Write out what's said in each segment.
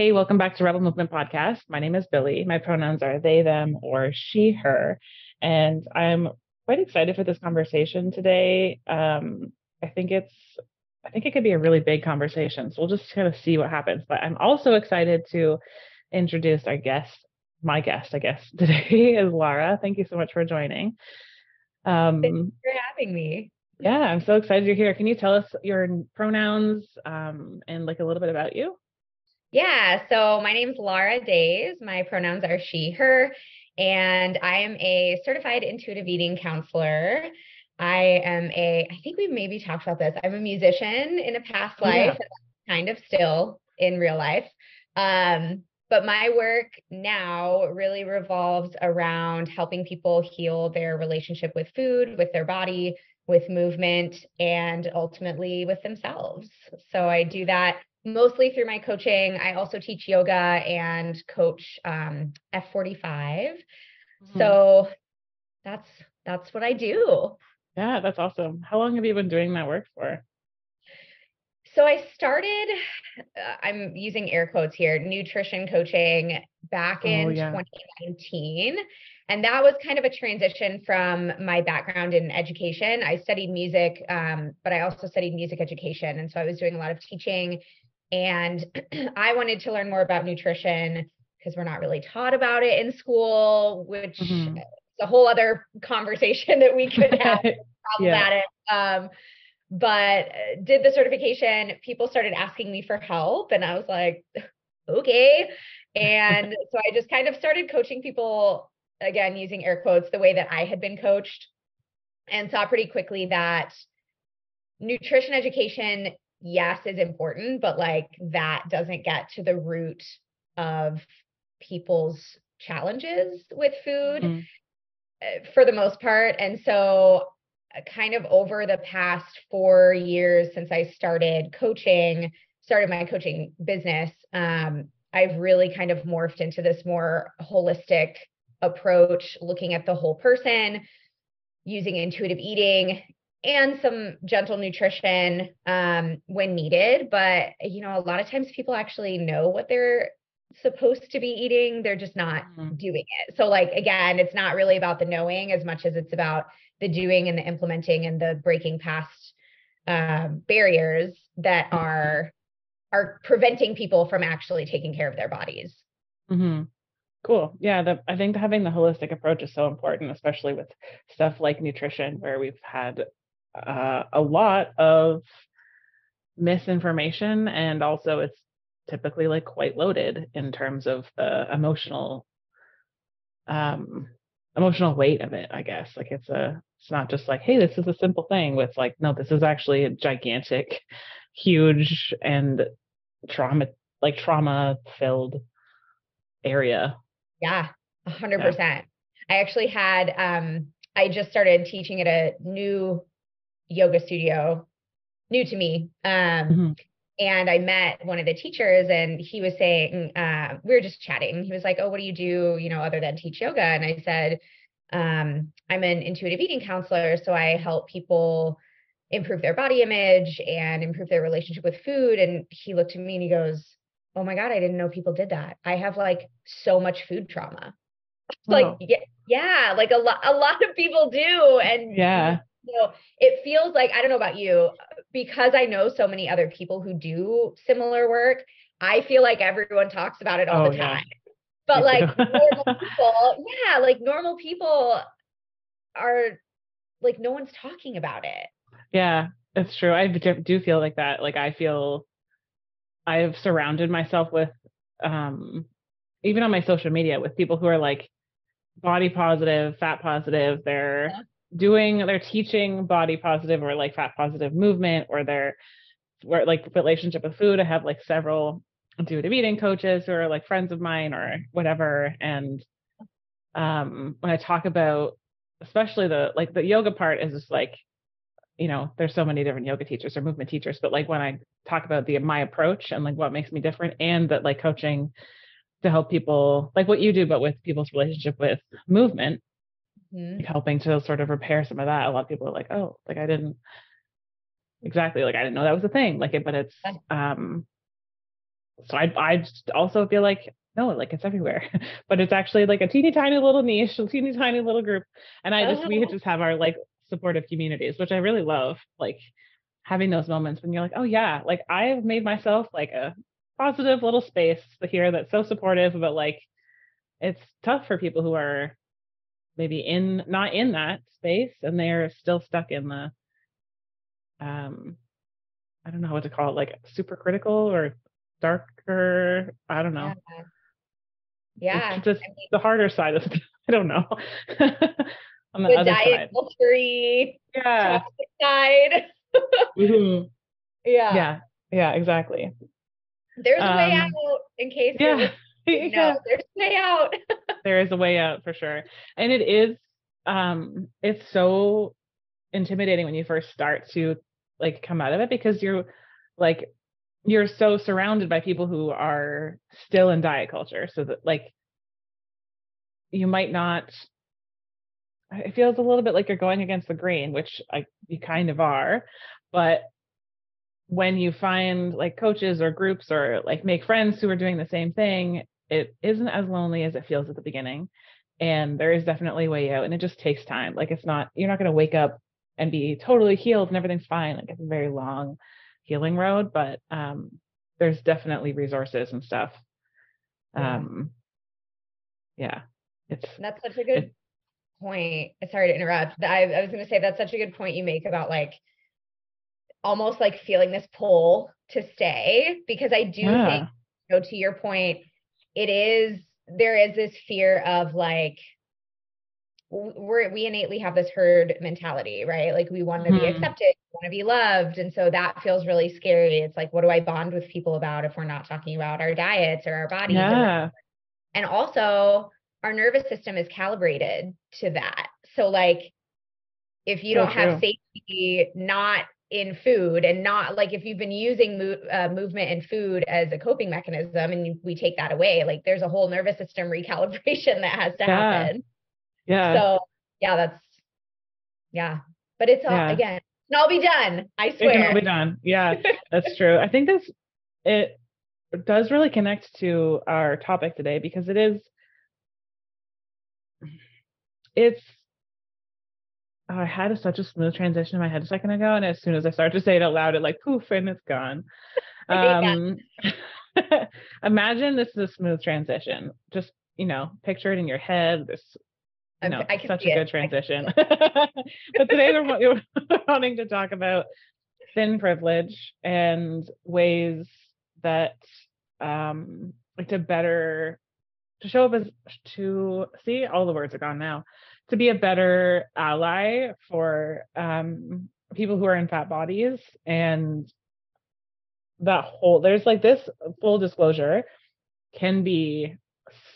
Hey, welcome back to Rebel Movement Podcast. My name is Billie. My pronouns are they, them, or she, her. And I'm quite excited for this conversation today. Um, I think it's I think it could be a really big conversation. So we'll just kind of see what happens. But I'm also excited to introduce our guest, my guest, I guess, today is Lara. Thank you so much for joining. Um, Thank you for having me. Yeah, I'm so excited you're here. Can you tell us your pronouns um, and like a little bit about you? Yeah, so my name is Lara Days. My pronouns are she, her, and I am a certified intuitive eating counselor. I am a, I think we've maybe talked about this. I'm a musician in a past life, yeah. kind of still in real life. Um, but my work now really revolves around helping people heal their relationship with food, with their body, with movement, and ultimately with themselves. So I do that mostly through my coaching. I also teach yoga and coach um, F45. Mm-hmm. So that's that's what I do. Yeah, that's awesome. How long have you been doing that work for? So I started, uh, I'm using air quotes here, nutrition coaching back in oh, yeah. 2019. And that was kind of a transition from my background in education. I studied music, um, but I also studied music education. And so I was doing a lot of teaching and I wanted to learn more about nutrition because we're not really taught about it in school, which mm-hmm. is a whole other conversation that we could have problematic. yeah. Um, but uh, did the certification, people started asking me for help, and I was like, okay. And so I just kind of started coaching people again using air quotes the way that I had been coached and saw pretty quickly that nutrition education yes is important but like that doesn't get to the root of people's challenges with food mm-hmm. Uh, for the most part and so uh, kind of over the past 4 years since I started coaching started my coaching business um, I've really kind of morphed into this more holistic approach looking at the whole person using intuitive eating and some gentle nutrition um, when needed. But, you know, a lot of times people actually know what they're supposed to be eating, they're just not mm-hmm. doing it. So, like, again, it's not really about the knowing as much as it's about the doing and the implementing and the breaking past um, barriers that mm-hmm. are are preventing people from actually taking care of their bodies. Mm-hmm. Cool. Yeah, the, I think having the holistic approach is so important, especially with stuff like nutrition, where we've had uh, a lot of misinformation and also it's typically like quite loaded in terms of the emotional um emotional weight of it i guess. Like it's a it's not just like hey this is a simple thing with like no this is actually a gigantic huge and trauma like trauma filled area. Yeah 100% yeah. i actually had um i just started teaching at a new yoga studio, new to me. Um, mm-hmm. And I met one of the teachers, and he was saying, uh, we were just chatting. He was like, "Oh, what do you do, you know, other than teach yoga?" And I said, um, "I'm an intuitive eating counselor, so I help people." improve their body image and improve their relationship with food and he looked at me and he goes oh my god i didn't know people did that i have like so much food trauma oh. like yeah, yeah like a lot a lot of people do and yeah so it feels like I don't know about you because I know so many other people who do similar work. I feel like everyone talks about it all oh, the time. Yeah. But like normal people, yeah, like normal people are like no one's talking about it. Yeah, that's true. I do feel like that. Like I feel I've surrounded myself with um even on my social media with people who are like body positive, fat positive, they're yeah doing they're teaching body positive or like fat positive movement or their or like relationship with food. I have like several intuitive eating coaches who are like friends of mine or whatever. And um when I talk about especially the like the yoga part is just like you know there's so many different yoga teachers or movement teachers but like when i talk about the my approach and like what makes me different and that like coaching to help people like what you do but with people's relationship with movement mm-hmm. helping to sort of repair some of that. A lot of people are like, oh, like I didn't exactly like I didn't know that was a thing. Like it, but it's um so I I also feel like no, like it's everywhere, but it's actually like a teeny tiny little niche, a teeny tiny little group, and I just oh. we just have our like supportive communities, which I really love, like having those moments when you're like, oh yeah, like I've made myself like a positive little space here that's so supportive, but like it's tough for people who are maybe in not in that space and they're still stuck in the um I don't know what to call it, like super critical or darker. I don't know. Yeah. yeah. It's just I mean, the harder side of it. I don't know. On the, the other diet culture yeah. side. mm-hmm. Yeah. Yeah. Yeah, exactly. There's a way um, out in case yeah. yeah. there's a way out. there is a way out for sure. And it is um it's so intimidating when you first start to like come out of it because you're like you're so surrounded by people who are still in diet culture so that like you might not it feels a little bit like you're going against the grain which I you kind of are but when you find like coaches or groups or like make friends who are doing the same thing it isn't as lonely as it feels at the beginning and there is definitely a way out and it just takes time like it's not you're not going to wake up and be totally healed and everything's fine like it's a very long healing road but um there's definitely resources and stuff yeah. um yeah it's that's such a good it, point sorry to interrupt I, I was going to say that's such a good point you make about like almost like feeling this pull to stay because i do yeah. think you know to your point it is there is this fear of like we're we innately have this herd mentality, right? Like we want to mm-hmm. be accepted, want to be loved. And so that feels really scary. It's like, what do I bond with people about if we're not talking about our diets or our bodies? Yeah. And also our nervous system is calibrated to that. So like if you so don't true. have safety not in food and not like if you've been using mo- uh, movement and food as a coping mechanism and we take that away like there's a whole nervous system recalibration that has to yeah. happen. Yeah. So yeah that's yeah. But it's all yeah. again it'll be done i swear it can all be done. Yeah that's true. I think this it does really connect to our topic today because it is it's I had a, such a smooth transition in my head a second ago, and as soon as I started to say it out loud, it like poof and it's gone. Um, imagine this is a smooth transition. Just you know, picture it in your head. This you know, such a good transition. but today we're, we're wanting to talk about thin privilege and ways that um like to better to show up as to see all the words are gone now to be a better ally for um, people who are in fat bodies and that whole there's like this full disclosure can be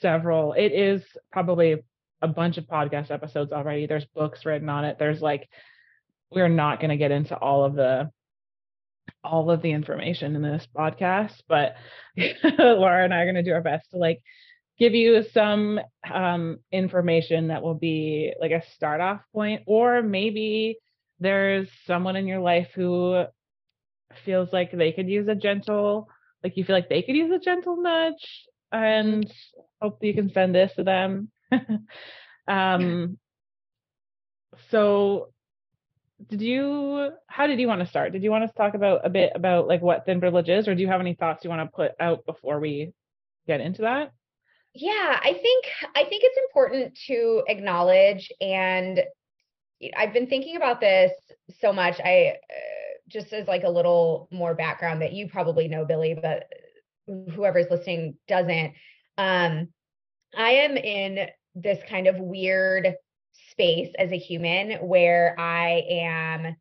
several it is probably a bunch of podcast episodes already. There's books written on it. There's like we're not going to get into all of the all of the information in this podcast but laura and i are going to do our best to like give you some um, information that will be like a start off point, or maybe there's someone in your life who feels like they could use a gentle, like you feel like they could use a gentle nudge, and hope you can send this to them. um, so did you how did you want to start did you want to talk about a bit about like what thin privilege is or do you have any thoughts you want to put out before we get into that yeah, I think I think it's important to acknowledge and I've been thinking about this so much. I uh, just as like a little more background that you probably know Billie, but whoever's listening doesn't. Um I am in this kind of weird space as a human where I am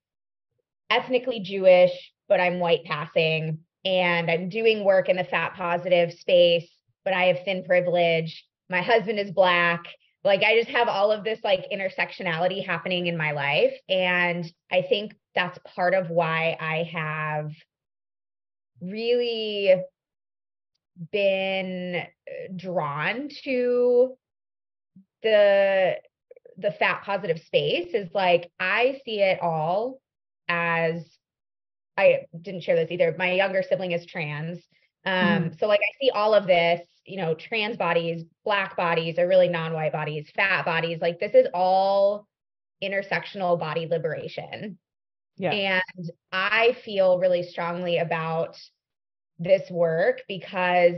ethnically Jewish, but I'm white passing and I'm doing work in the fat positive space but I have thin privilege. My husband is black. Like I just have all of this like intersectionality happening in my life. And I think that's part of why I have really been uh, drawn to the the fat positive space is like I see it all as I didn't share this either. My younger sibling is trans Um, mm-hmm. so like I see all of this, you know, trans bodies, black bodies, or really non-white bodies, fat bodies, like this is all intersectional body liberation. Yeah. And I feel really strongly about this work because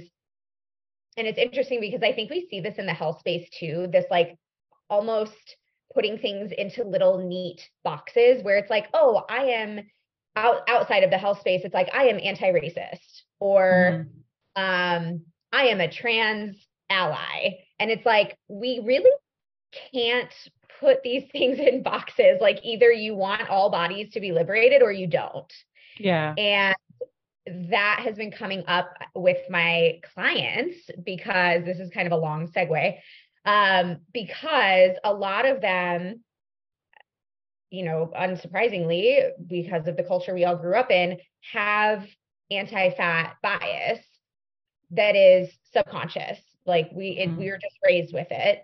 and it's interesting because I think we see this in the health space too, this like almost putting things into little neat boxes where it's like, oh, I am out outside of the health space, it's like I am anti-racist or mm-hmm. um I am a trans ally. And it's like we really can't put these things in boxes. Like either you want all bodies to be liberated or you don't. Yeah. And that has been coming up with my clients because this is kind of a long segue. Um, because a lot of them, you know, unsurprisingly, because of the culture we all grew up in, have anti fat bias that is subconscious. Like we, it, mm. we were just raised with it.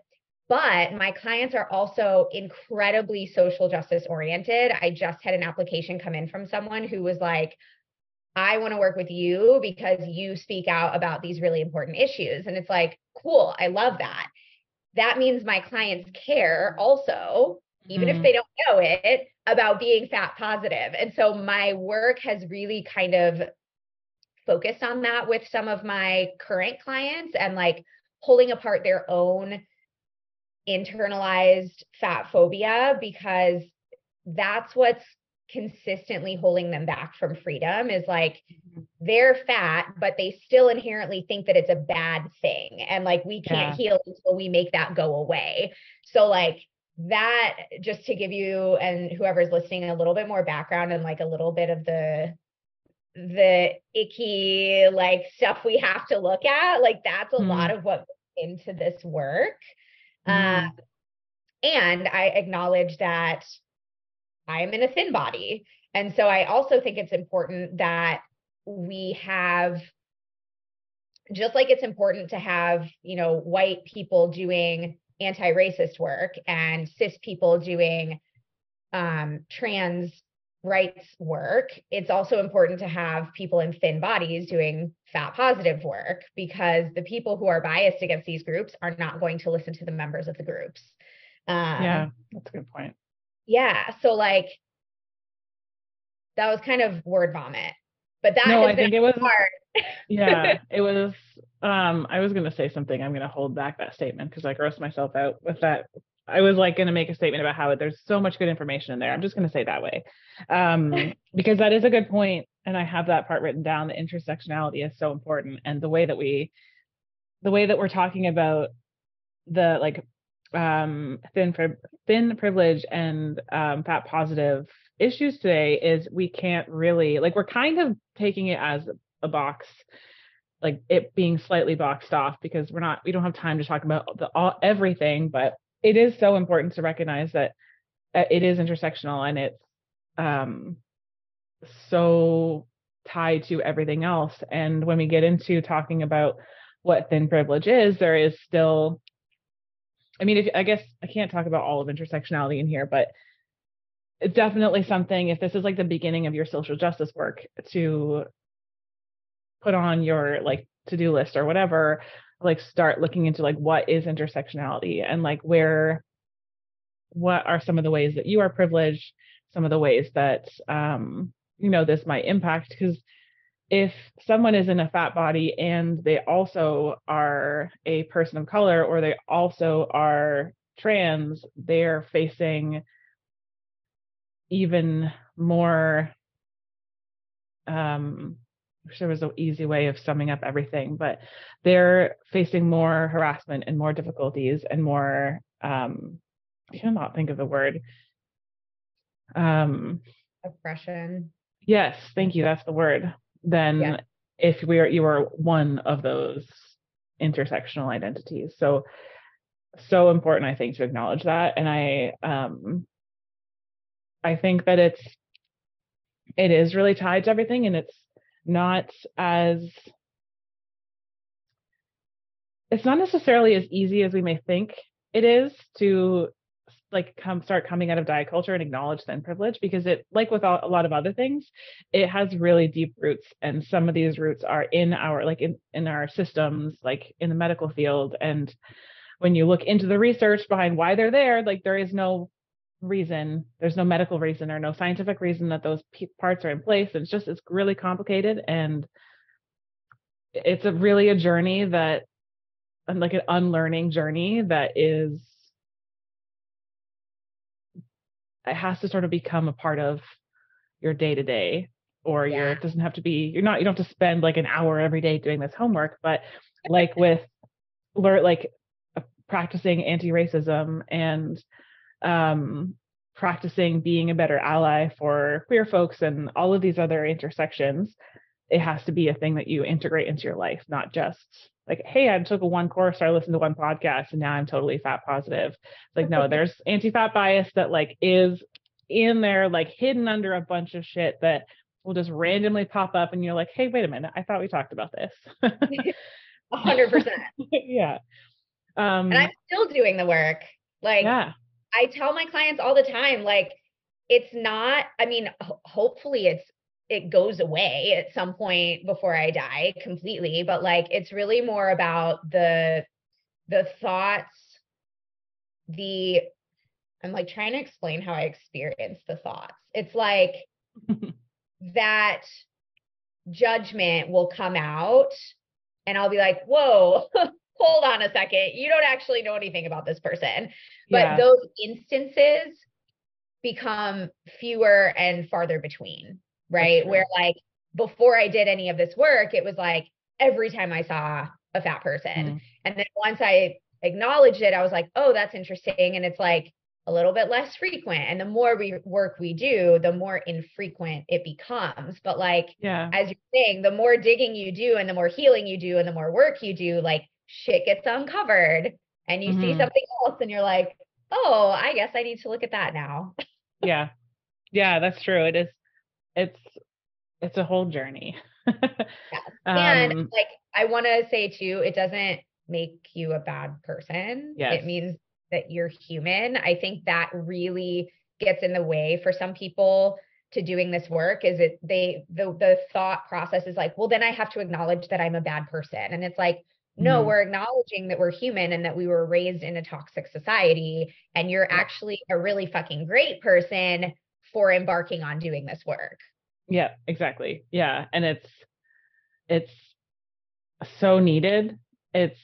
But my clients are also incredibly social justice oriented. I just had an application come in from someone who was like, I want to work with you because you speak out about these really important issues. And it's like, cool, I love that. That means my clients care also, even mm. if they don't know it, about being fat positive. And so my work has really kind of focused on that with some of my current clients and like pulling apart their own internalized fat phobia because that's what's consistently holding them back from freedom is like mm-hmm. they're fat but they still inherently think that it's a bad thing and like we can't yeah. heal until we make that go away so like that just to give you and whoever's listening a little bit more background and like a little bit of the the icky like stuff we have to look at like that's a mm. lot of what into this work mm. uh, and i acknowledge that i am in a thin body and so i also think it's important that we have just like it's important to have you know white people doing anti-racist work and cis people doing um, trans rights work, it's also important to have people in thin bodies doing fat positive work because the people who are biased against these groups are not going to listen to the members of the groups. Um, yeah, that's a good point. Yeah. So, like, that was kind of word vomit, but that no, I think it was hard. yeah, it was. Um, I was gonna say something. I'm gonna hold back that statement because I grossed myself out with that I was like going to make a statement about how there's so much good information in there. I'm just going to say that way, um, because that is a good point, and I have that part written down. The intersectionality is so important, and the way that we, the way that we're talking about the like um, thin thin privilege and um, fat positive issues today is we can't really like we're kind of taking it as a box like it being slightly boxed off because we're not we don't have time to talk about the all, everything but it is so important to recognize that it is intersectional and it's um, so tied to everything else. And when we get into talking about what thin privilege is, there is still, I mean, if I guess I can't talk about all of intersectionality in here, but it's definitely something, if this is like the beginning of your social justice work, to put on your like to-do list or whatever like start looking into like what is intersectionality and like where what are some of the ways that you are privileged some of the ways that um you know this might impact? Because if someone is in a fat body and they also are a person of color or they also are trans they're facing even more um wish there was an easy way of summing up everything, but they're facing more harassment and more difficulties and more um I cannot think of the word. Um oppression. Yes, thank you. That's the word. Then yeah. if we are you are one of those intersectional identities. So so important I think to acknowledge that. And I um I think that it's it is really tied to everything and it's not as it's not necessarily as easy as we may think it is to like come start coming out of diet culture and acknowledge thin privilege because it like with a lot of other things it has really deep roots and some of these roots are in our like in, in our systems like in the medical field. And when you look into the research behind why they're there like there is no reason there's no medical reason or no scientific reason that those parts are in place it's just it's really complicated and it's a really a journey that like an unlearning journey that is it has to sort of become a part of your day to day or yeah. your it doesn't have to be you're not you don't have to spend like an hour every day doing this homework but like with learn like uh, practicing anti-racism and um practicing being a better ally for queer folks and all of these other intersections it has to be a thing that you integrate into your life not just like hey i took a one course or i listened to one podcast and now i'm totally fat positive. It's like no there's anti-fat bias that like is in there like hidden under a bunch of shit that will just randomly pop up and you're like hey wait a minute i thought we talked about this. 100% yeah. Um and i'm still doing the work. Like yeah. I tell my clients all the time like it's not i mean ho- hopefully it's it goes away at some point before I die completely, but like it's really more about the the thoughts, the I'm like trying to explain how I experience the thoughts. It's like that judgment will come out and I'll be like, whoa, hold on a second. You don't actually know anything about this person. But yeah. those instances become fewer and farther between right? Where like before I did any of this work, it was like every time I saw a fat person. Mm. And then once I acknowledged it, I was like, oh, that's interesting. And it's like a little bit less frequent. And the more we work we do, the more infrequent it becomes. But like, yeah, as you're saying, the more digging you do and the more healing you do and the more work you do, like shit gets uncovered and you mm-hmm. see something else and you're like, oh, I guess I need to look at that now. yeah. Yeah, that's true. It is it's it's a whole journey. yes. And um, like I want to say too, it doesn't make you a bad person. Yes. It means that you're human. I think that really gets in the way for some people to doing this work is it they the the thought process is like, well, then I have to acknowledge that I'm a bad person. And it's like, no, mm-hmm. we're acknowledging that we're human and that we were raised in a toxic society and you're yeah. actually a really fucking great person for embarking on doing this work. Yeah, exactly. Yeah, and it's it's so needed. It's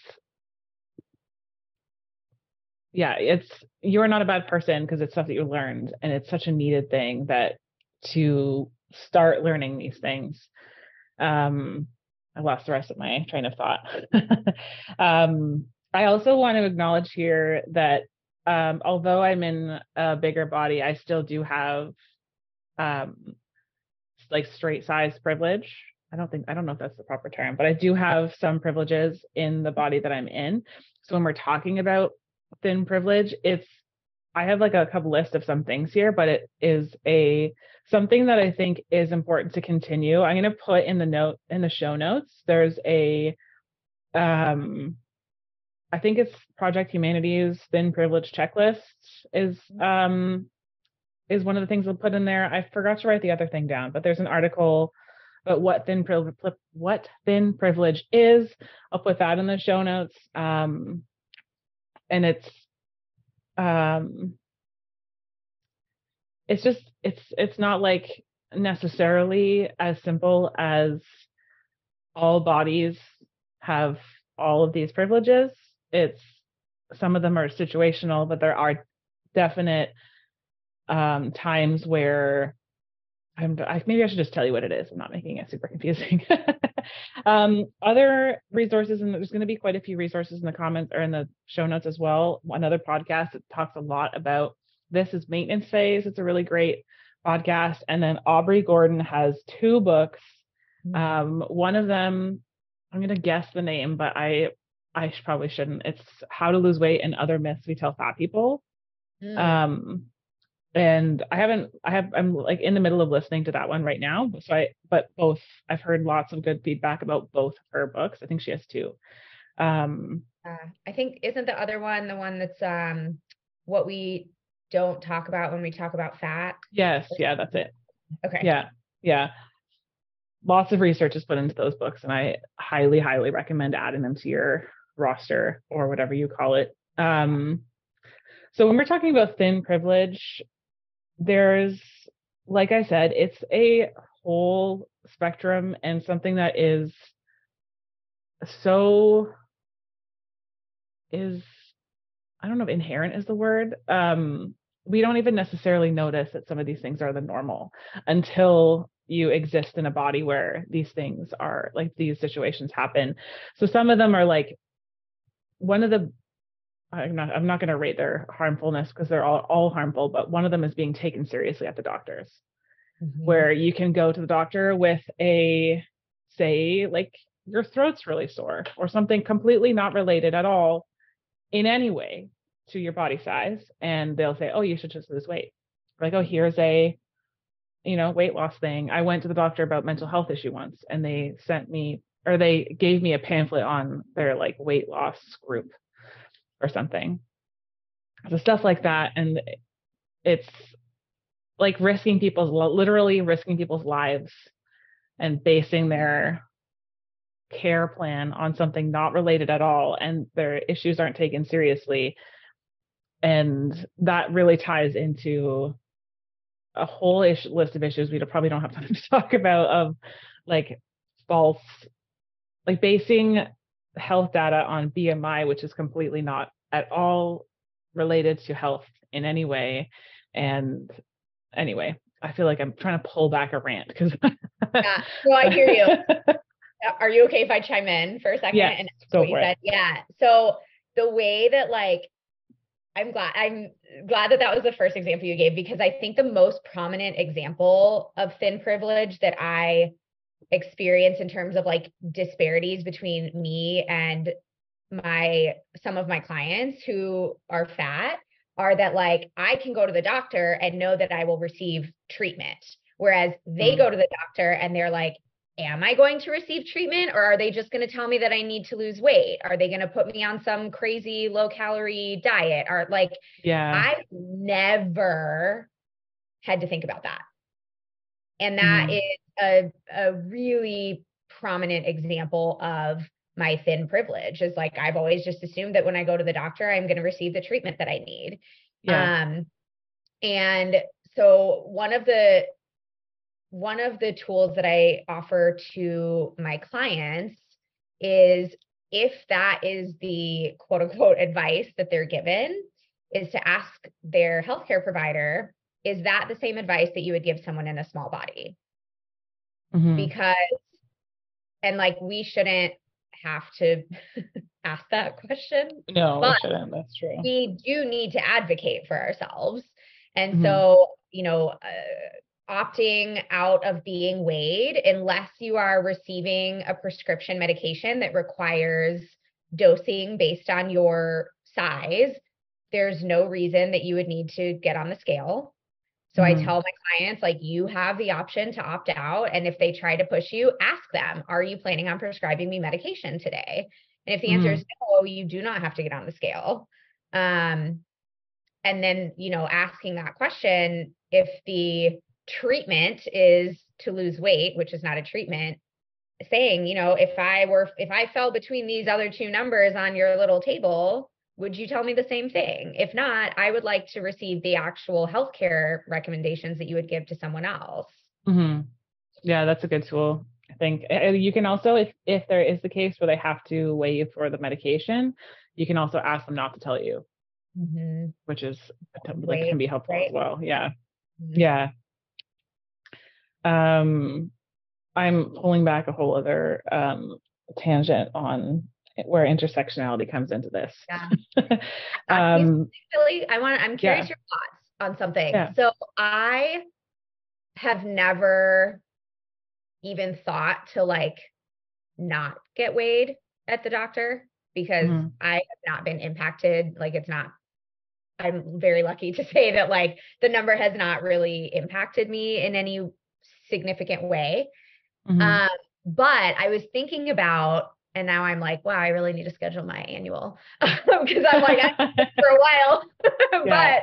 yeah, it's you're not a bad person because it's stuff that you learned and it's such a needed thing that to start learning these things. Um I lost the rest of my train of thought. um I also want to acknowledge here that um, although I'm in a bigger body, I still do have um, like straight size privilege. I don't think I don't know if that's the proper term, but I do have some privileges in the body that I'm in. So when we're talking about thin privilege, it's I have like a couple list of some things here, but it is a something that I think is important to continue. I'm going to put in the note in the show notes. There's a um I think it's Project Humanity's thin privilege checklist is um is one of the things I'll put in there. I forgot to write the other thing down, but there's an article about what thin privilege what thin privilege is. I'll put that in the show notes. Um and it's um it's just it's it's not like necessarily as simple as all bodies have all of these privileges. It's some of them are situational, but there are definite um, times where I'm I, maybe I should just tell you what it is. I'm not making it super confusing. um, other resources, and there's going to be quite a few resources in the comments or in the show notes as well. Another podcast that talks a lot about this is maintenance phase. It's a really great podcast. And then Aubrey Gordon has two books. Mm-hmm. Um, one of them, I'm going to guess the name, but I I probably shouldn't. It's how to lose weight and other myths we tell fat people. Mm. Um, and I haven't, I have, I'm like in the middle of listening to that one right now. So I, but both, I've heard lots of good feedback about both her books. I think she has two. Um, uh, I think isn't the other one the one that's um what we don't talk about when we talk about fat? Yes, yeah, that's it. Okay. Yeah. Yeah. Lots of research is put into those books and I highly highly recommend adding them to your roster or whatever you call it. Um so when we're talking about thin privilege, there's like I said, it's a whole spectrum and something that is so is I don't know if inherent is the word. Um, we don't even necessarily notice that some of these things are the normal until you exist in a body where these things are like these situations happen. So some of them are like one of the I'm not I'm not going to rate their harmfulness because they're all all harmful, but one of them is being taken seriously at the doctors. Mm-hmm. Where you can go to the doctor with a say like your throat's really sore or something completely not related at all in any way to your body size and they'll say oh you should just lose weight like oh here's a you know weight loss thing i went to the doctor about mental health issue once and they sent me or they gave me a pamphlet on their like weight loss group or something. So stuff like that and it's like risking people's literally risking people's lives and basing their care plan on something not related at all and their issues aren't taken seriously. And that really ties into a whole ish- list of issues we probably don't have time to talk about of like false like basing health data on bmi which is completely not at all related to health in any way and anyway i feel like i'm trying to pull back a rant because yeah well i hear you are you okay if I chime in for a second? Yeah, and go said? It. Yeah. So the way that like I'm glad I'm glad that that was the first example you gave because I think the most prominent example of thin privilege that I experience in terms of like disparities between me and my some of my clients who are fat are that like I can go to the doctor and know that I will receive treatment whereas they mm. go to the doctor and they're like am I going to receive treatment or are they just going to tell me that I need to lose weight? Are they going to put me on some crazy low calorie diet? Or like, yeah, I've never had to think about that. And that mm. is a, a really prominent example of my thin privilege is like, I've always just assumed that when I go to the doctor, I'm going to receive the treatment that I need. Yeah. Um, and so one of the one of the tools that I offer to my clients is if that is the quote unquote advice that they're given, is to ask their healthcare provider, is that the same advice that you would give someone in a small body? Mm-hmm. Because, and like, we shouldn't have to ask that question. No, we shouldn't. That's true. We do need to advocate for ourselves. And mm-hmm. so, you know, uh, opting out of being weighed unless you are receiving a prescription medication that requires dosing based on your size. There's no reason that you would need to get on the scale. So mm-hmm. I tell my clients, like, you have the option to opt out. And if they try to push you, ask them, are you planning on prescribing me medication today? And if the answer mm-hmm. is no, you do not have to get on the scale. Um, and then, you know, asking that question, if the treatment is to lose weight, which is not a treatment, saying, you know, if I were, if I fell between these other two numbers on your little table, would you tell me the same thing? If not, I would like to receive the actual healthcare recommendations that you would give to someone else. Mm-hmm. Yeah, that's a good tool. I think you can also, if if there is the case where they have to weigh you for the medication, you can also ask them not to tell you, mm-hmm. which is like can be helpful right. as well. Yeah, mm-hmm. yeah um, I'm pulling back a whole other um, tangent on where intersectionality comes into this. Yeah. um, Billie, I want. I'm curious yeah. your thoughts on something. Yeah. So I have never even thought to like not get weighed at the doctor because mm-hmm. I have not been impacted. Like it's not. I'm very lucky to say that like the number has not really impacted me in any significant way. Mm-hmm. Um, but I was thinking about, and now I'm like, wow, I really need to schedule my annual because I'm like for a while. but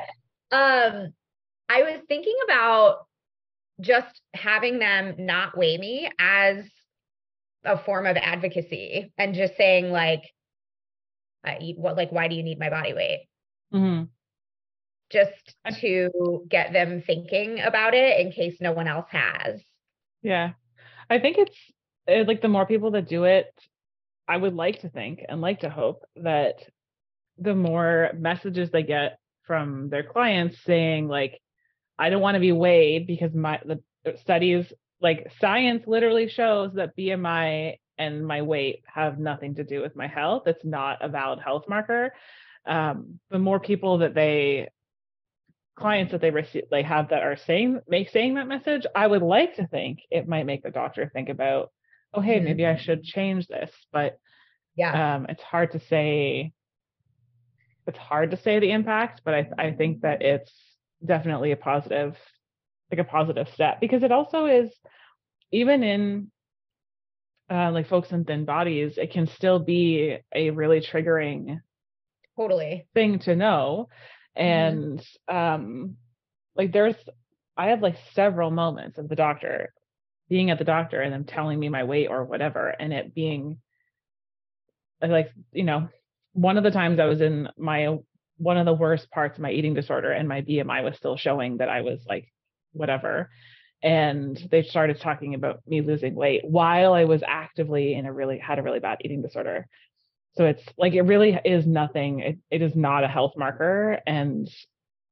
Um, I was thinking about just having them not weigh me as a form of advocacy and just saying like, I eat what like why do you need my body weight? Mm-hmm. Just to get them thinking about it in case no one else has. Yeah. I think it's eh, like the more people that do it, I would like to think and like to hope that the more messages they get from their clients saying like I don't want to be weighed because my the studies like science literally shows that BMI and my weight have nothing to do with my health. It's not a valid health marker. Um, the more people that they clients that they receive they have that are saying make saying that message, I would like to think it might make the doctor think about, oh hey, mm-hmm. maybe I should change this. But yeah, um, it's hard to say. It's hard to say the impact, but I I think that it's definitely a positive, like a positive step because it also is even in uh, like folks in thin bodies, it can still be a really triggering totally thing to know. Mm-hmm. And mm-hmm. um like there's I have like several moments of the doctor being at the doctor and them telling me my weight or whatever and it being like you know one of the times I was in my one of the worst parts of my eating disorder and my BMI was still showing that I was like whatever and they started talking about me losing weight while I was actively in a really had a really bad eating disorder. So it's like it really is nothing. It, it is not a health marker, and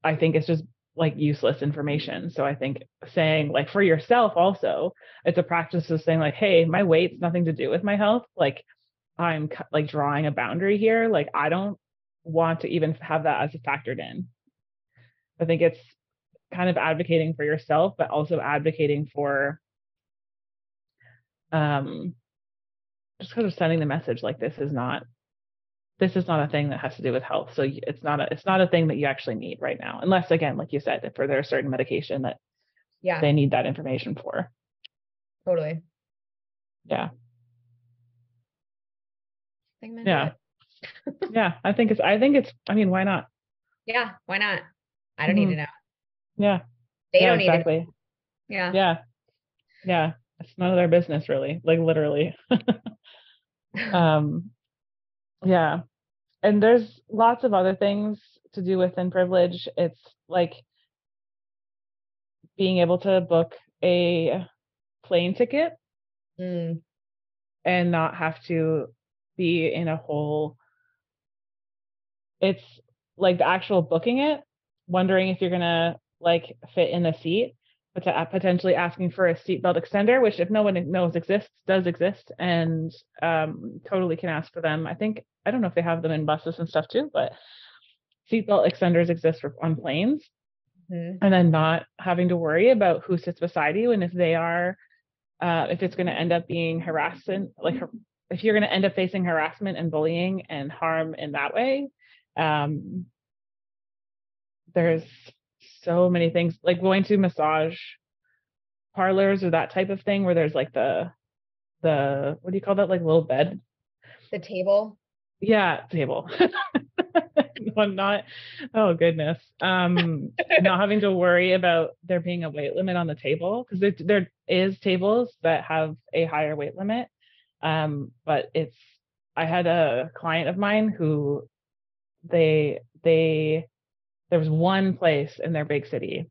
I think it's just like useless information. So I think saying like for yourself also, it's a practice of saying like, hey, my weight's nothing to do with my health. Like I'm like drawing a boundary here. Like I don't want to even have that as a factored in. I think it's kind of advocating for yourself, but also advocating for um just kind of sending the message like this is not this is not a thing that has to do with health. So it's not a it's not a thing that you actually need right now, unless again, like you said, for there's certain medication that yeah they need that information for. Totally. Yeah. Yeah. yeah, I think it's I think it's I mean, why not? Yeah, why not? I don't mm-hmm. need to know. Yeah. They yeah, don't exactly. need Yeah. Yeah. Yeah. It's none of their business really. Like literally. um yeah. And there's lots of other things to do within privilege. It's like being able to book a plane ticket mm. and not have to be in a whole it's like the actual booking it wondering if you're gonna like fit in the seat, potentially asking for a seatbelt extender, which if no one knows exists, does exist, and um, totally can ask for them. I think I don't know if they have them in buses and stuff too, but seatbelt extenders exist for, on planes, mm-hmm. and then not having to worry about who sits beside you and if they are, uh, if it's going to end up being harassment, like if you're going to end up facing harassment and bullying and harm in that way. Um, there's so many things like going to massage parlors or that type of thing where there's like the the what do you call that like little bed? The table? Yeah table. No, not oh goodness um not having to worry about there being a weight limit on the table because there, there is tables that have a higher weight limit um but it's i had a client of mine who they they there was one place in their big city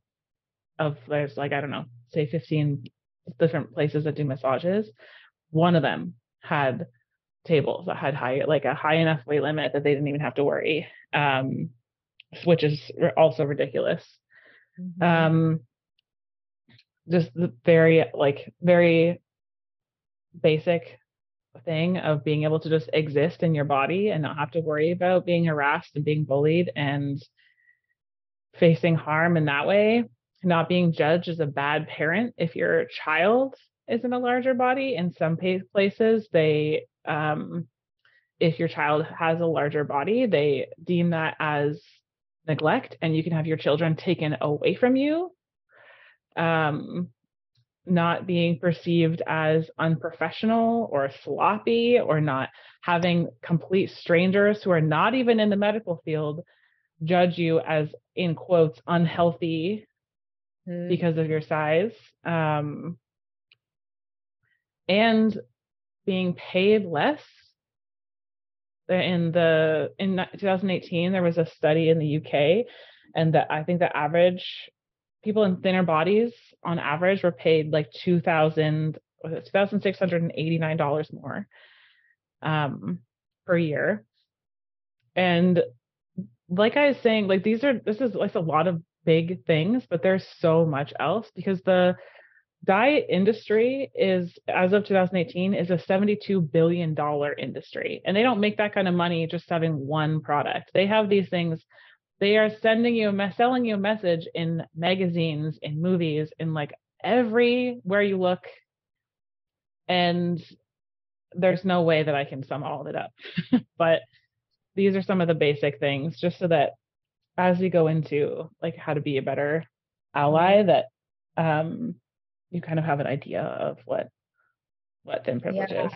of there's like I don't know, say 15 different places that do massages. One of them had tables that had high like a high enough weight limit that they didn't even have to worry, um, which is also ridiculous. Mm-hmm. Um, just the very like very basic thing of being able to just exist in your body and not have to worry about being harassed and being bullied and facing harm in that way, not being judged as a bad parent if your child is in a larger body. In some places, they, um, if your child has a larger body, they deem that as neglect and you can have your children taken away from you. Um, not being perceived as unprofessional or sloppy or not having complete strangers who are not even in the medical field judge you as in quotes unhealthy mm. because of your size um, and being paid less in the in 2018 there was a study in the UK and that I think the average people in thinner bodies on average were paid like 2000 $2689 more um, per year and like I was saying like these are this is like a lot of big things but there's so much else because the diet industry is as of 2018 is a 72 billion dollar industry. And they don't make that kind of money just having one product. They have these things they are sending you a selling you a message in magazines in movies in like everywhere you look. And there's no way that i can sum all of it up. But these are some of the basic things just so that as we go into like how to be a better ally mm-hmm. that um you kind of have an idea of what what thin privilege yeah. is.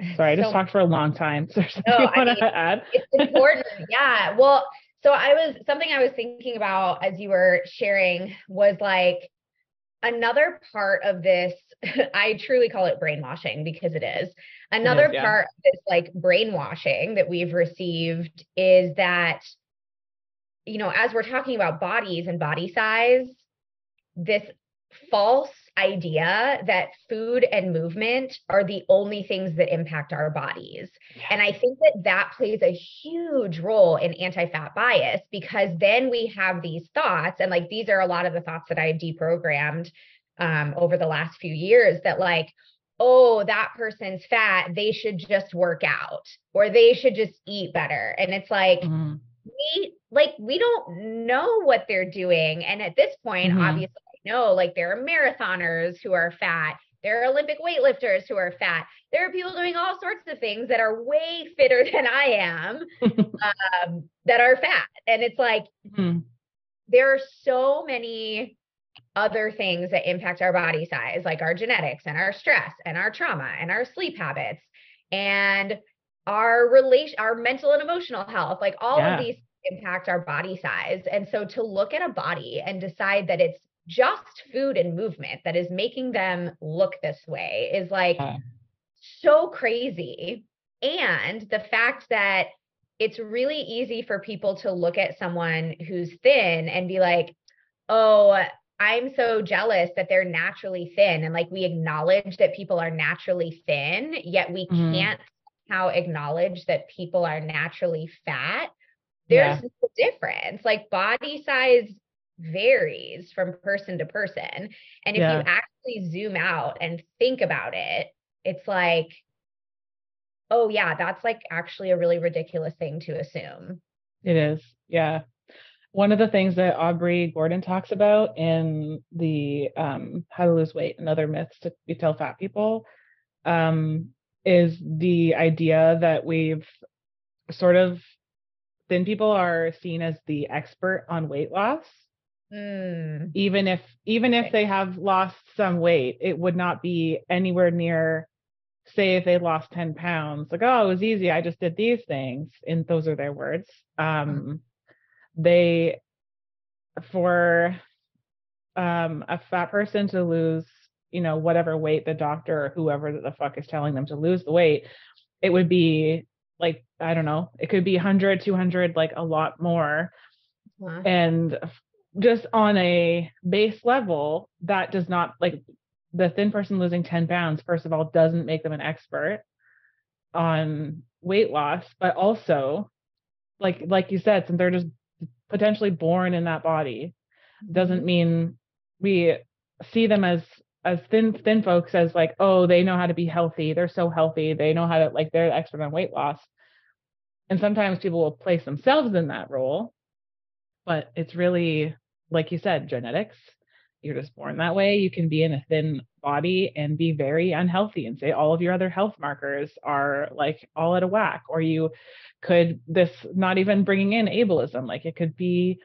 Sorry, I just so, talked for a long time. So no, you want to add? It's important. yeah. Well, so I was something I was thinking about as you were sharing was like another part of this. I truly call it brainwashing because it is. Another yeah. part of this like brainwashing that we've received is that, you know, as we're talking about bodies and body size, this false idea that food and movement are the only things that impact our bodies. Yeah. And I think that that plays a huge role in anti fat bias because then we have these thoughts, and like these are a lot of the thoughts that I've deprogrammed um, over the last few years that, like, oh, that person's fat, they should just work out or they should just eat better. And it's like, mm-hmm. we like we don't know what they're doing and at this point mm-hmm. obviously know like there are marathoners who are fat there are Olympic weightlifters who are fat. There are people doing all sorts of things that are way fitter than I am um, that are fat. And it's like, mm-hmm. there are so many other things that impact our body size, like our genetics and our stress and our trauma and our sleep habits and our relation, our mental and emotional health. Like all yeah. of these impact our body size. And so to look at a body and decide that it's just food and movement that is making them look this way is like so crazy. And the fact that it's really easy for people to look at someone who's thin and be like, oh, I'm so jealous that they're naturally thin. And like we acknowledge that people are naturally thin, yet we mm-hmm. can't how acknowledge that people are naturally fat. There's yeah. no difference. Like body size varies from person to person. And if yeah. you actually zoom out and think about it, it's like, oh, yeah, that's like actually a really ridiculous thing to assume. It is. Yeah. One of the things that Aubrey Gordon talks about in the um, How to Lose Weight and Other Myths to Tell Fat People um, is the idea that we've sort of thin people are seen as the expert on weight loss Mm. Even if even if they have lost some weight, it would not be anywhere near say if they lost 10 pounds, like, oh, it was easy. I just did these things. And those are their words. Um, mm. They for um a fat person to lose, you know, whatever weight the doctor or whoever the fuck is telling them to lose the weight, it would be like, I don't know, it could be 100, 200, like a lot more. And just on a base level, that does not like the thin person losing 10 pounds, first of all, doesn't make them an expert on weight loss, but also like like you said, since they're just potentially born in that body, doesn't mm-hmm. mean we see them as as thin thin folks as like, oh, they know how to be healthy. They're so healthy. They know how to like they're expert on weight loss. And sometimes people will place themselves in that role, but it's really like you said, genetics. You're just born that way. You can be in a thin body and be very unhealthy and say all of your other health markers are like all out of whack. Or you could, this not even bringing in ableism, like it could be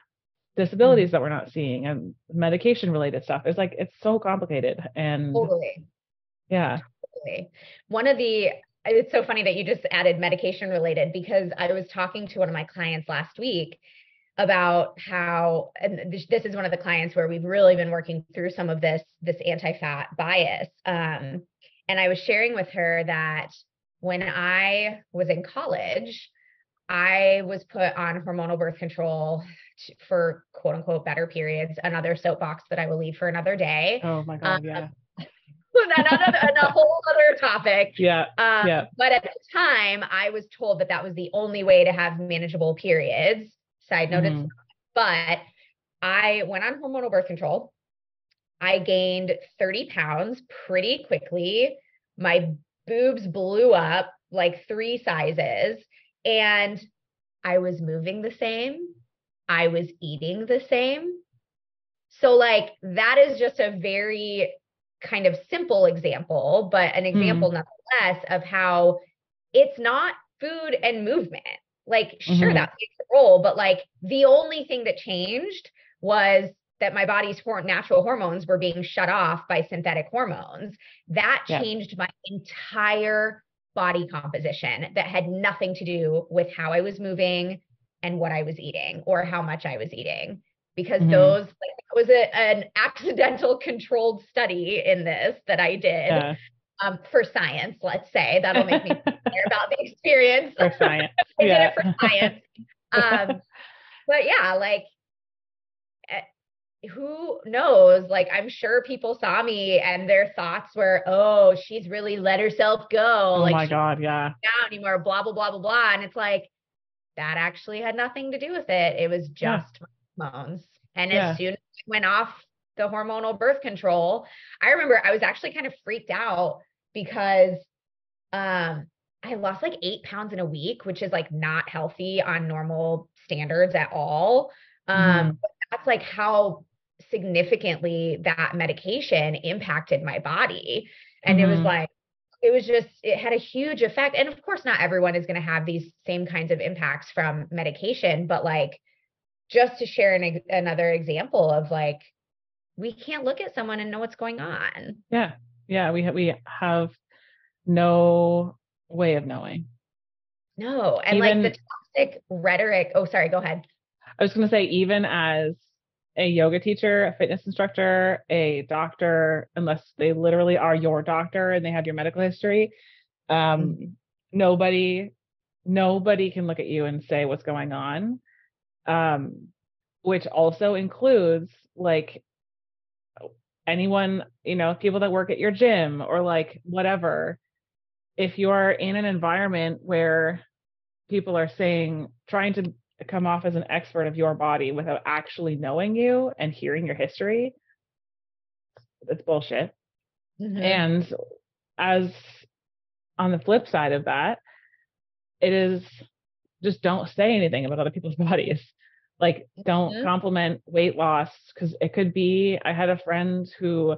disabilities mm. that we're not seeing and medication related stuff. It's like, it's so complicated. And totally. Yeah. Totally. One of the, it's so funny that you just added medication related because I was talking to one of my clients last week about how and this, is one of the clients where we've really been working through some of this this anti-fat bias um, and i was sharing with her that when i was in college i was put on hormonal birth control for quote unquote better periods another soapbox that i will leave for another day oh my god um, yeah another, a whole other topic. Yeah. Um, yeah. But at the time, I was told that that was the only way to have manageable periods. Side note, mm-hmm. but I went on hormonal birth control. I gained 30 pounds pretty quickly. My boobs blew up like three sizes, and I was moving the same. I was eating the same. So, like, that is just a very kind of simple example, but an example mm. nonetheless of how it's not food and movement. Like, sure, mm-hmm. that plays a role, but like the only thing that changed was that my body's natural hormones were being shut off by synthetic hormones. That yeah. changed my entire body composition that had nothing to do with how I was moving and what I was eating or how much I was eating because mm-hmm. those like was a, an accidental controlled study in this that I did yeah. Um, for science. Let's say that'll make me care about the experience. For science, I yeah. did it for science. Um, but yeah, like eh, who knows? Like, I'm sure people saw me and their thoughts were, oh, she's really let herself go. Oh like, my God, yeah. Down anymore, blah, blah, blah, blah, blah. And it's like, that actually had nothing to do with it. It was just yeah. hormones. And yeah. as soon as I went off the hormonal birth control, I remember I was actually kind of freaked out because um I lost like eight pounds in a week, which is like not healthy on normal standards at all. Um, mm-hmm. that's like how significantly that medication impacted my body. And mm-hmm. it was mm-hmm. like, it was just, it had a huge effect. And of course, not everyone is going to have these same kinds of impacts from medication, but like just to share an, another example of like we can't look at someone and know what's going on yeah yeah we ha- we have no way of knowing no and even, like the toxic rhetoric oh sorry go ahead i was going to say even as a yoga teacher a fitness instructor a doctor unless they literally are your doctor and they have your medical history um mm-hmm. nobody nobody can look at you and say what's going on um, which also includes like anyone, you know, people that work at your gym or like whatever. If you're in an environment where people are saying, trying to come off as an expert of your body without actually knowing you and hearing your history, it's bullshit. Mm-hmm. And as on the flip side of that, it is just don't say anything about other people's bodies. Like, don't mm-hmm. compliment weight loss because it could be. I had a friend who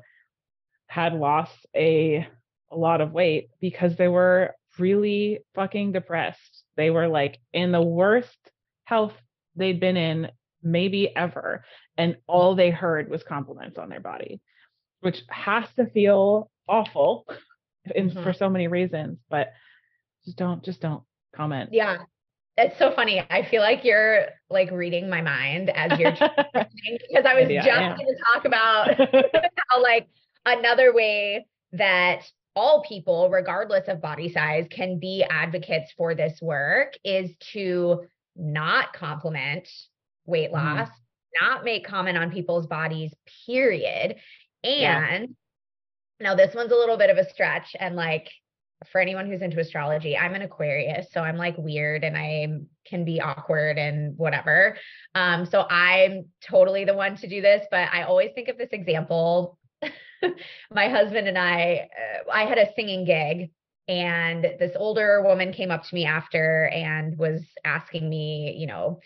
had lost a a lot of weight because they were really fucking depressed. They were like in the worst health they'd been in maybe ever. And all they heard was compliments on their body, which has to feel awful in, mm-hmm. for so many reasons. But just don't, just don't comment. Yeah. It's so funny. I feel like you're like reading my mind as you're talking because I was just going to talk about how like another way that all people, regardless of body size, can be advocates for this work is to not compliment weight mm-hmm. loss, mm. not make comment on people's bodies, period. And yeah. now this one's a little bit of a stretch and like for anyone who's into astrology, I'm an Aquarius, so I'm like weird and I can be awkward and whatever. Um, so I'm totally the one to do this, but I always think of this example. My husband and I, uh, I had a singing gig, and this older woman came up to me after and was asking me, you know,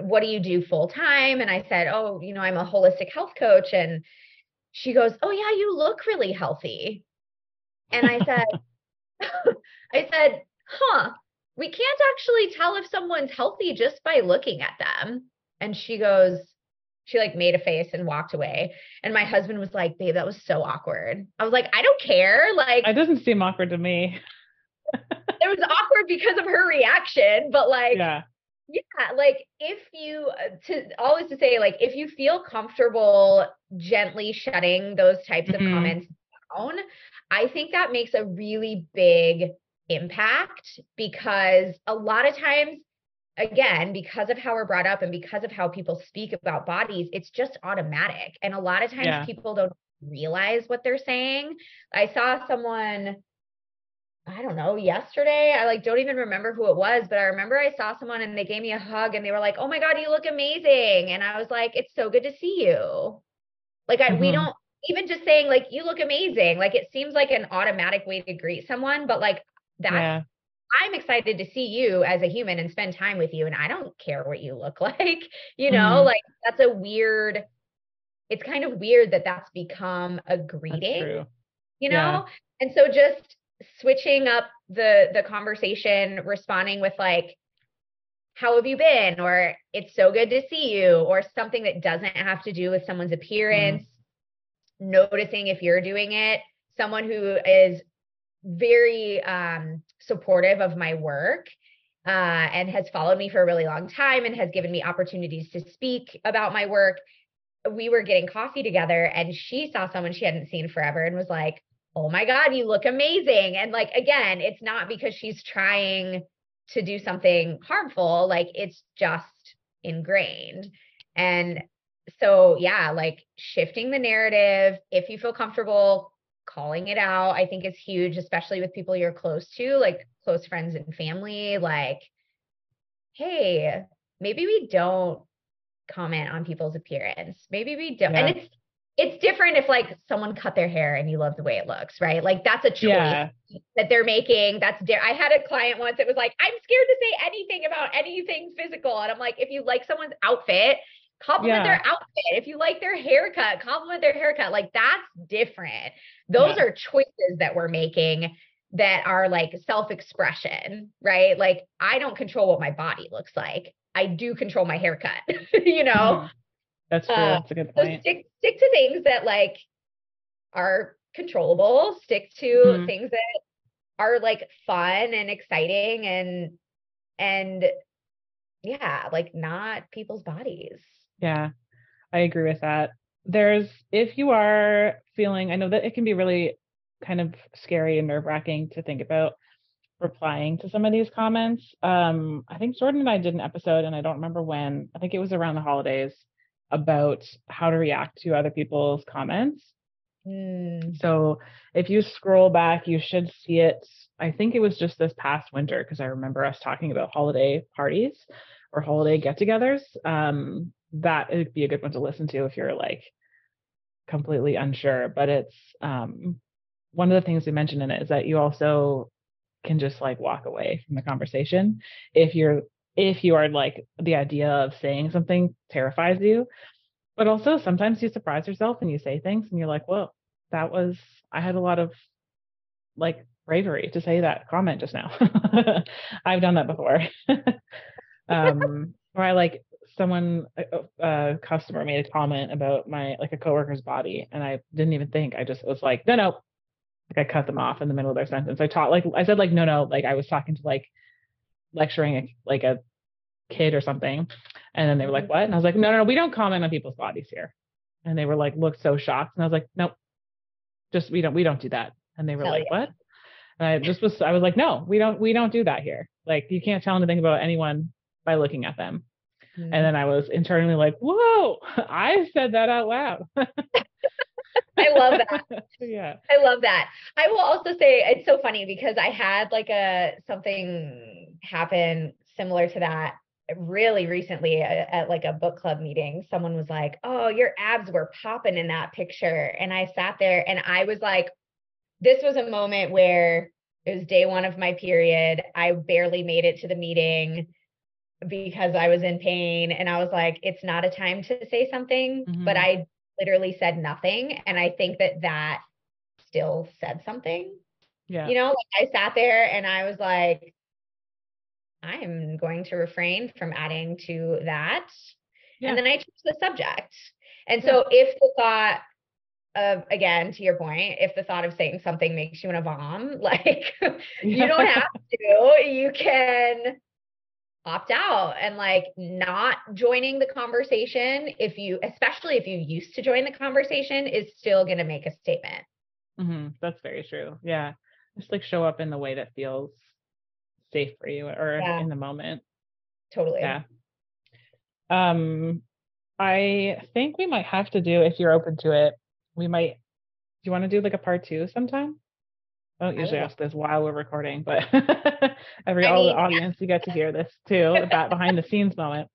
what do you do full time? And I said, oh, you know, I'm a holistic health coach, and she goes, oh yeah, you look really healthy. And I said, I said, huh, we can't actually tell if someone's healthy just by looking at them. And she goes, she like made a face and walked away. And my husband was like, babe, that was so awkward. I was like, I don't care. Like, it doesn't seem awkward to me. it was awkward because of her reaction, but like, yeah. Yeah, like if you uh, to always to say like if you feel comfortable gently shutting those types mm-hmm. of comments down, I think that makes a really big impact because a lot of times again because of how we're brought up and because of how people speak about bodies it's just automatic and a lot of times yeah. people don't realize what they're saying i saw someone I don't know, yesterday. I like don't even remember who it was, but I remember I saw someone and they gave me a hug and they were like, "Oh my god, you look amazing." And I was like, "It's so good to see you." Like I mm-hmm. we don't even just saying like you look amazing. Like it seems like an automatic way to greet someone, but like that yeah. I'm excited to see you as a human and spend time with you and I don't care what you look like. You know, mm-hmm. like that's a weird it's kind of weird that that's become a greeting. You know? Yeah. And so just switching up the the conversation responding with like how have you been or it's so good to see you or something that doesn't have to do with someone's appearance mm-hmm. Noticing if you're doing it someone who is very um, supportive of my work uh, and has followed me for a really long time and has given me opportunities to speak about my work we were getting coffee together and she saw someone she hadn't seen forever and was like oh my God, you look amazing. And like, again, it's not because she's trying to do something harmful, like, it's just ingrained. And so, yeah, like shifting the narrative, if you feel comfortable calling it out, I think is huge, especially with people you're close to, like close friends and family. Like, hey, maybe we don't comment on people's appearance. Maybe we don't. Yeah. And it's it's different if like someone cut their hair and you love the way it looks, right? Like that's a choice yeah. that they're making. That's di- I had a client once that was like, I'm scared to say anything about anything physical. And I'm like, if you like someone's outfit, compliment yeah. their outfit. If you like their haircut, compliment their haircut. Like that's different. Those yeah. are choices that we're making that are like self-expression, right? Like I don't control what my body looks like. I do control my haircut, you know? Mm-hmm. That's true. Uh, That's a good point. So stick stick to things that like are controllable. Stick to mm-hmm. things that are like fun and exciting and and yeah, like not people's bodies. Yeah. I agree with that. There's if you are feeling I know that it can be really kind of scary and nerve-wracking to think about replying to some of these comments. Um, I think Jordan and I did an episode, and I don't remember when. I think it was around the holidays, about how to react to other people's comments. Mm. So if you scroll back, you should see it. I think it was just this past winter because I remember us talking about holiday parties or holiday get togethers. Um, that would be a good one to listen to if you're like completely unsure. But it's um, one of the things we mentioned in it is that you also can just like walk away from the conversation if you're if you are like the idea of saying something terrifies you. But also sometimes you surprise yourself and you say things and you're like, whoa, that was I had a lot of like bravery to say that comment just now. I've done that before. um or I like someone a, a, customer made a comment about my like a coworker's body and I didn't even think. I just was like, no, no. Like I cut them off in the middle of their sentence. I taught like I said like no no like I was talking to like lecturing a, like a kid or something. And then they were like, mm-hmm. what? And I was like, no, no, no, we don't comment on people's bodies here. And they were like, looked so shocked. And I was like, nope, just, we don't, we don't do that. And they were like, yeah. what? And I just was, I was like, no, we don't, we don't do that here. Like, you can't tell anything about anyone by looking at them. Mm-hmm. And then I was internally like, whoa, I said that out loud. I love that. yeah. I love that. I will also say it's so funny because I had like a something happen similar to that really recently at, at, like a book club meeting someone was like oh your abs were popping in that picture and i sat there and i was like this was a moment where it was day one of my period i barely made it to the meeting because i was in pain and i was like it's not a time to say something mm-hmm. but i literally said nothing and i think that that still said something yeah you know like i sat there and i was like I'm going to refrain from adding to that. Yeah. And then I change the subject. And so yeah. if the thought of again to your point, if the thought of saying something makes you want to vom, like you don't have to. You can opt out and like not joining the conversation if you especially if you used to join the conversation is still going to make a statement. Mm-hmm. that's very true. Yeah. Just like show up in the way that feels safe for you or yeah. in the moment. Totally. Yeah. Um i think we might have to do if you're open to it we might do you want to do like a part two sometime I don't usually ask this while we're recording, but every I all the audience you get to hear this too, that behind the scenes moment.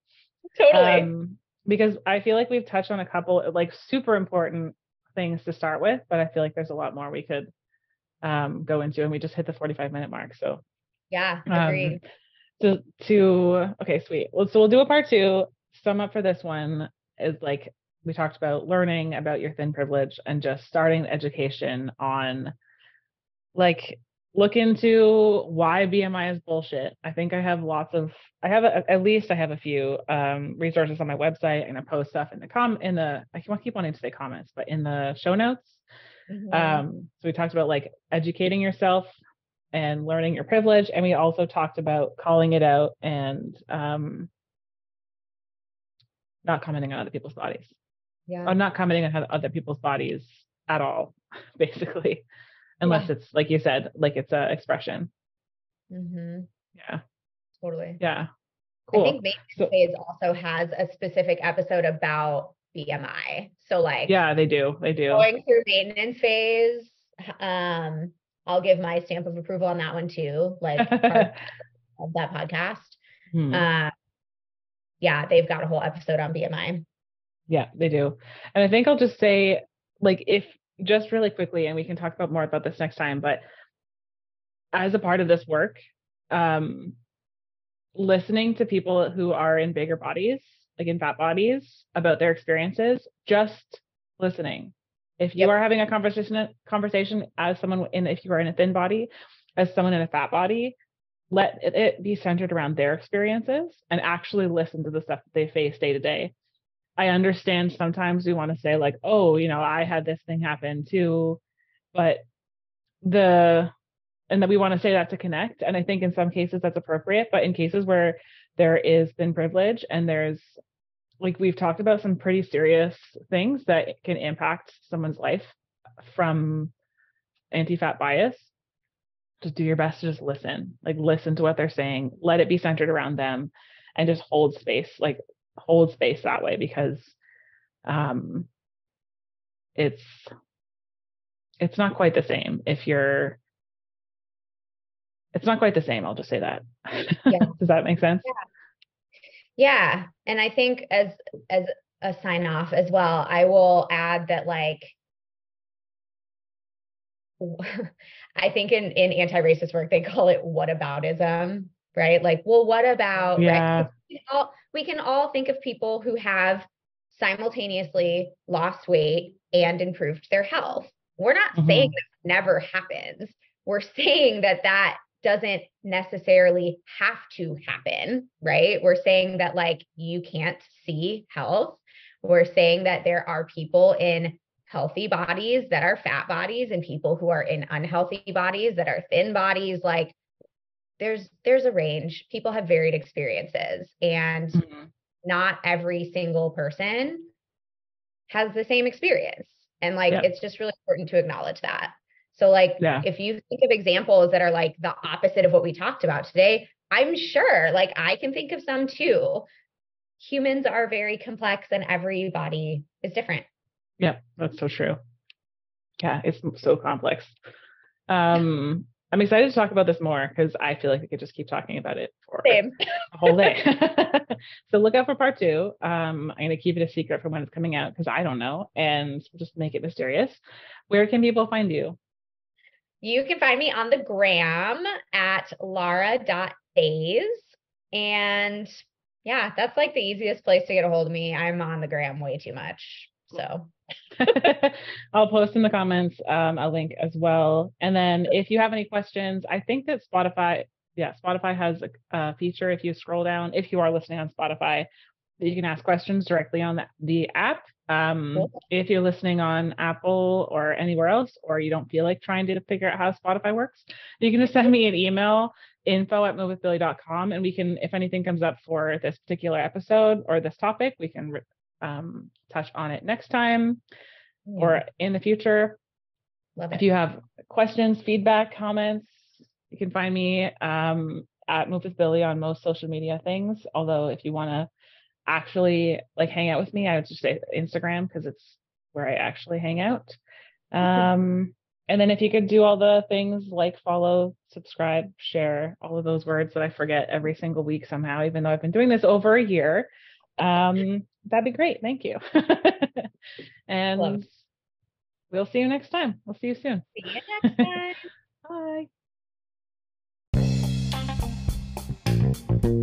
Totally. Um, because I feel like we've touched on a couple like super important things to start with, but I feel like there's a lot more we could um, go into, and we just hit the 45 minute mark. So yeah, agreed. Um, to to okay, sweet. Well, so we'll do a part two. Sum up for this one is like we talked about learning about your thin privilege and just starting education on like look into why BMI is bullshit. I think I have lots of I have a, at least I have a few um, resources on my website and I post stuff in the com in the I keep wanting to say comments, but in the show notes. Mm-hmm. Um, so we talked about like educating yourself and learning your privilege, and we also talked about calling it out and um, not commenting on other people's bodies. Yeah. Or not commenting on other people's bodies at all, basically unless yeah. it's like you said, like it's a expression. Mm-hmm. Yeah. Totally. Yeah. Cool. I think maintenance so, phase also has a specific episode about BMI. So like yeah, they do. They do. Going through maintenance phase. Um, I'll give my stamp of approval on that one too, like of that podcast. Hmm. Uh, yeah, they've got a whole episode on BMI. Yeah, they do. And I think I'll just say, like, if just really quickly, and we can talk about more about this next time, but as a part of this work, um, listening to people who are in bigger bodies, like in fat bodies, about their experiences, just listening. If you yep. are having a conversation conversation as someone in if you are in a thin body, as someone in a fat body, let it be centered around their experiences and actually listen to the stuff that they face day to day I understand sometimes we want to say like, oh, you know, I had this thing happen too, but the and that we want to say that to connect. And I think in some cases that's appropriate, but in cases where there is thin privilege and there's like we've talked about some pretty serious things that can impact someone's life from anti-fat bias just do your best to just listen like listen to what they're saying let it be centered around them and just hold space like hold space that way because um, it's it's not quite the same if you're it's not quite the same i'll just say that yeah. does that make sense yeah. yeah and i think as as a sign off as well i will add that like i think in in anti-racist work they call it whataboutism right like well what about yeah. Right? all, we can all think of people who have simultaneously lost weight and improved their health. We're not mm-hmm. saying that never happens. We're saying that that doesn't necessarily have to happen, right? We're saying that like you can't see health. We're saying that there are people in healthy bodies that are fat bodies and people who are in unhealthy bodies that are thin bodies like there's there's a range. People have varied experiences and mm-hmm. not every single person has the same experience. And like it's just really important to acknowledge that. So like yeah. if you think of examples that are like the opposite of what we talked about today i'm sure like i can think of some too. Humans are very complex and every body is different. Yeah that's so true. Yeah it's so complex. Um I'm excited to talk about this more because I feel like we could just keep talking about it for Same. a whole day. so look out for part two. Um, I'm going to keep it a secret for when it's coming out because I don't know and just make it mysterious. Where can people find you? You can find me on the gram at lara.days. And yeah, that's like the easiest place to get a hold of me. I'm on the gram way too much. So I'll post in the comments um, a link as well. And then if you have any questions, I think that Spotify, yeah, Spotify has a, a feature if you scroll down, if you are listening on Spotify, that you can ask questions directly on the, the app. Um, cool. If you're listening on Apple or anywhere else, or you don't feel like trying to figure out how Spotify works, you can just send me an email info at movewithbillie.com and we can if anything comes up for this particular episode or this topic we can um, touch on it next time yeah. or in the future. If you have questions feedback comments you can find me um, at move with billie on most social media things. Although if you want to actually like hang out with me i would just say instagram because it's where i actually hang out. Um, and then if you could do all the things like follow, subscribe, share, all of those words that I forget every single week somehow, even though I've been doing this over a year, um, that'd be great. Thank you. and Love. we'll see you next time. We'll see you soon. See you next time. Bye.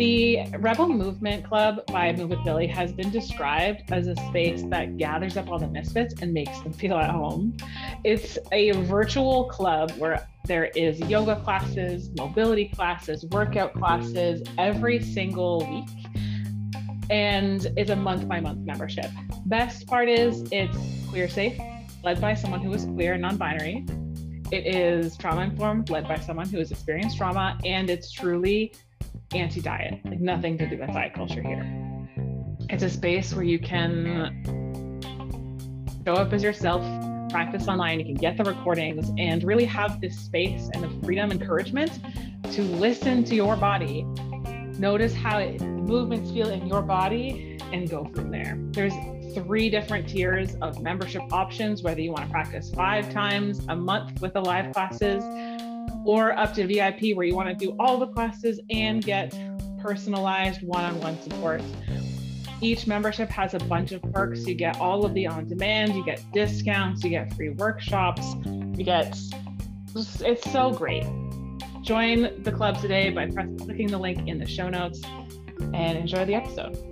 The Rebel Movement Club by Move with Billie has been described as a space that gathers up all the misfits and makes them feel at home. It's a virtual club where there is yoga classes, mobility classes, workout classes every single week. And it's a month by month membership. Best part is it's queer safe, led by someone who is queer and non binary. It is trauma informed, led by someone who has experienced trauma, and it's truly anti diet, like nothing to do with diet culture here. It's a space where you can show up as yourself, practice online, you can get the recordings, and really have this space and the freedom, encouragement to listen to your body, notice how it, movements feel in your body, and go from there. There's three different tiers of membership options, whether you want to practice five times a month with the live classes or up to VIP where you want to do all the classes and mm-hmm. get personalized one-on-one support. Each membership has a bunch of perks. You get all of the on demand, you get discounts, you get free workshops, you get it's so great. Join the club today by press, clicking the link in the show notes and enjoy the episode.